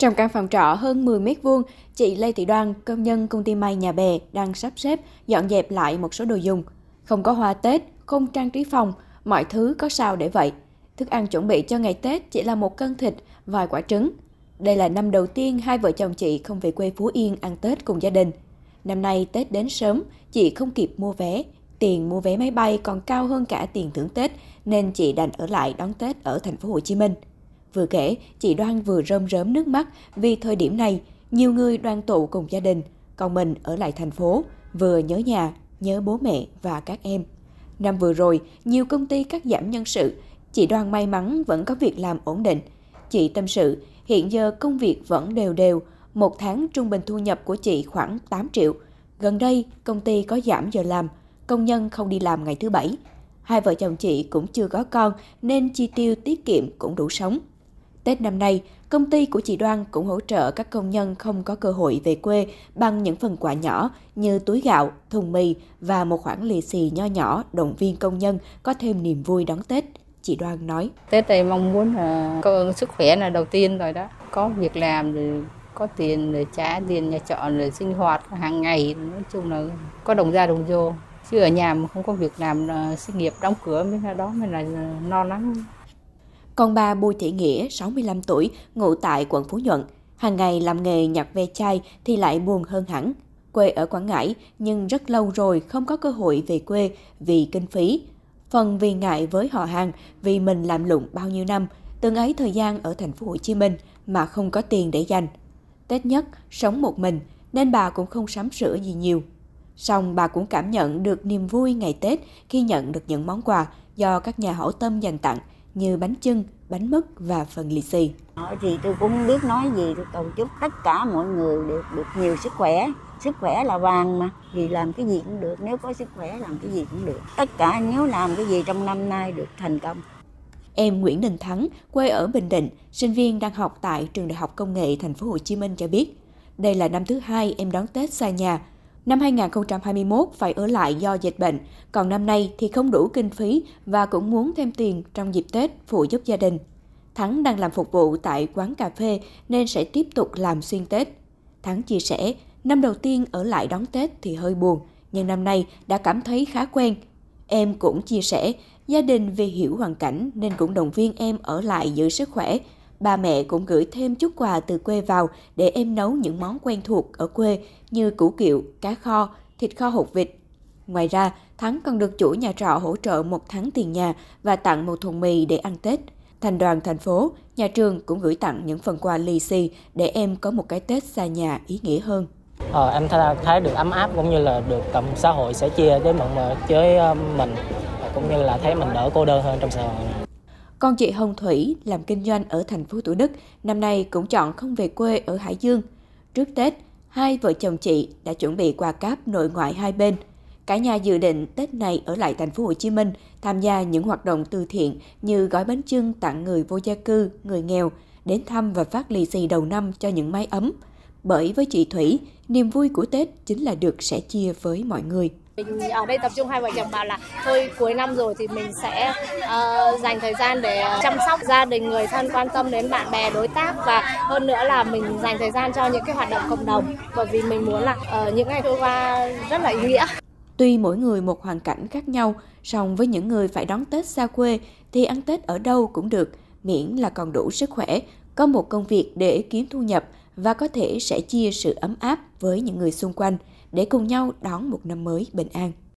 Trong căn phòng trọ hơn 10 mét vuông, chị Lê Thị Đoan, công nhân công ty may nhà bè, đang sắp xếp, dọn dẹp lại một số đồ dùng. Không có hoa Tết, không trang trí phòng, mọi thứ có sao để vậy. Thức ăn chuẩn bị cho ngày Tết chỉ là một cân thịt, vài quả trứng. Đây là năm đầu tiên hai vợ chồng chị không về quê Phú Yên ăn Tết cùng gia đình. Năm nay Tết đến sớm, chị không kịp mua vé. Tiền mua vé máy bay còn cao hơn cả tiền thưởng Tết, nên chị đành ở lại đón Tết ở thành phố Hồ Chí Minh. Vừa kể, chị Đoan vừa rơm rớm nước mắt vì thời điểm này, nhiều người đoàn tụ cùng gia đình, còn mình ở lại thành phố, vừa nhớ nhà, nhớ bố mẹ và các em. Năm vừa rồi, nhiều công ty cắt giảm nhân sự, chị Đoan may mắn vẫn có việc làm ổn định. Chị tâm sự, hiện giờ công việc vẫn đều đều, một tháng trung bình thu nhập của chị khoảng 8 triệu. Gần đây, công ty có giảm giờ làm, công nhân không đi làm ngày thứ bảy. Hai vợ chồng chị cũng chưa có con nên chi tiêu tiết kiệm cũng đủ sống. Tết năm nay, công ty của chị Đoan cũng hỗ trợ các công nhân không có cơ hội về quê bằng những phần quà nhỏ như túi gạo, thùng mì và một khoản lì xì nho nhỏ động viên công nhân có thêm niềm vui đón Tết. Chị Đoan nói. Tết này mong muốn là có sức khỏe là đầu tiên rồi đó. Có việc làm rồi có tiền để trả tiền nhà trọ để sinh hoạt hàng ngày nói chung là có đồng ra đồng vô chứ ở nhà mà không có việc làm sinh nghiệp đóng cửa mới là đó mới là no lắng còn bà Bùi Thị Nghĩa, 65 tuổi, ngụ tại quận Phú Nhuận, hàng ngày làm nghề nhặt ve chai thì lại buồn hơn hẳn. Quê ở Quảng Ngãi nhưng rất lâu rồi không có cơ hội về quê vì kinh phí. Phần vì ngại với họ hàng vì mình làm lụng bao nhiêu năm, từng ấy thời gian ở thành phố Hồ Chí Minh mà không có tiền để dành. Tết nhất sống một mình nên bà cũng không sắm sửa gì nhiều. Song bà cũng cảm nhận được niềm vui ngày Tết khi nhận được những món quà do các nhà hảo tâm dành tặng như bánh chưng, bánh mứt và phần lì xì. Thì tôi cũng không biết nói gì, tôi cầu chúc tất cả mọi người được được nhiều sức khỏe. Sức khỏe là vàng mà, vì làm cái gì cũng được, nếu có sức khỏe làm cái gì cũng được. Tất cả nếu làm cái gì trong năm nay được thành công. Em Nguyễn Đình Thắng, quê ở Bình Định, sinh viên đang học tại trường Đại học Công nghệ Thành phố Hồ Chí Minh cho biết, đây là năm thứ hai em đón Tết xa nhà Năm 2021 phải ở lại do dịch bệnh, còn năm nay thì không đủ kinh phí và cũng muốn thêm tiền trong dịp Tết phụ giúp gia đình. Thắng đang làm phục vụ tại quán cà phê nên sẽ tiếp tục làm xuyên Tết. Thắng chia sẻ, năm đầu tiên ở lại đón Tết thì hơi buồn, nhưng năm nay đã cảm thấy khá quen. Em cũng chia sẻ, gia đình vì hiểu hoàn cảnh nên cũng động viên em ở lại giữ sức khỏe, Ba mẹ cũng gửi thêm chút quà từ quê vào để em nấu những món quen thuộc ở quê như củ kiệu, cá kho, thịt kho hột vịt. Ngoài ra, Thắng còn được chủ nhà trọ hỗ trợ một tháng tiền nhà và tặng một thùng mì để ăn Tết. Thành đoàn thành phố, nhà trường cũng gửi tặng những phần quà lì xì để em có một cái Tết xa nhà ý nghĩa hơn. Ờ, em thấy được ấm áp cũng như là được cộng xã hội sẽ chia với mọi người với ờ, mình cũng như là thấy mình đỡ cô đơn hơn trong xã hội. Con chị Hồng Thủy làm kinh doanh ở thành phố Thủ Đức, năm nay cũng chọn không về quê ở Hải Dương. Trước Tết, hai vợ chồng chị đã chuẩn bị quà cáp nội ngoại hai bên. Cả nhà dự định Tết này ở lại thành phố Hồ Chí Minh tham gia những hoạt động từ thiện như gói bánh trưng tặng người vô gia cư, người nghèo, đến thăm và phát lì xì đầu năm cho những mái ấm. Bởi với chị Thủy, niềm vui của Tết chính là được sẻ chia với mọi người. Mình ở đây tập trung hai vợ chồng bảo là thôi cuối năm rồi thì mình sẽ uh, dành thời gian để ờ, chăm sóc gia đình, người thân quan tâm đến bạn bè, đối tác và hơn nữa là mình dành thời gian cho những cái hoạt động cộng đồng bởi vì mình muốn là uh, những ngày trôi qua rất là ý nghĩa. Tuy mỗi người một hoàn cảnh khác nhau, song với những người phải đón Tết xa quê thì ăn Tết ở đâu cũng được, miễn là còn đủ sức khỏe, có một công việc để kiếm thu nhập và có thể sẽ chia sự ấm áp với những người xung quanh để cùng nhau đón một năm mới bình an.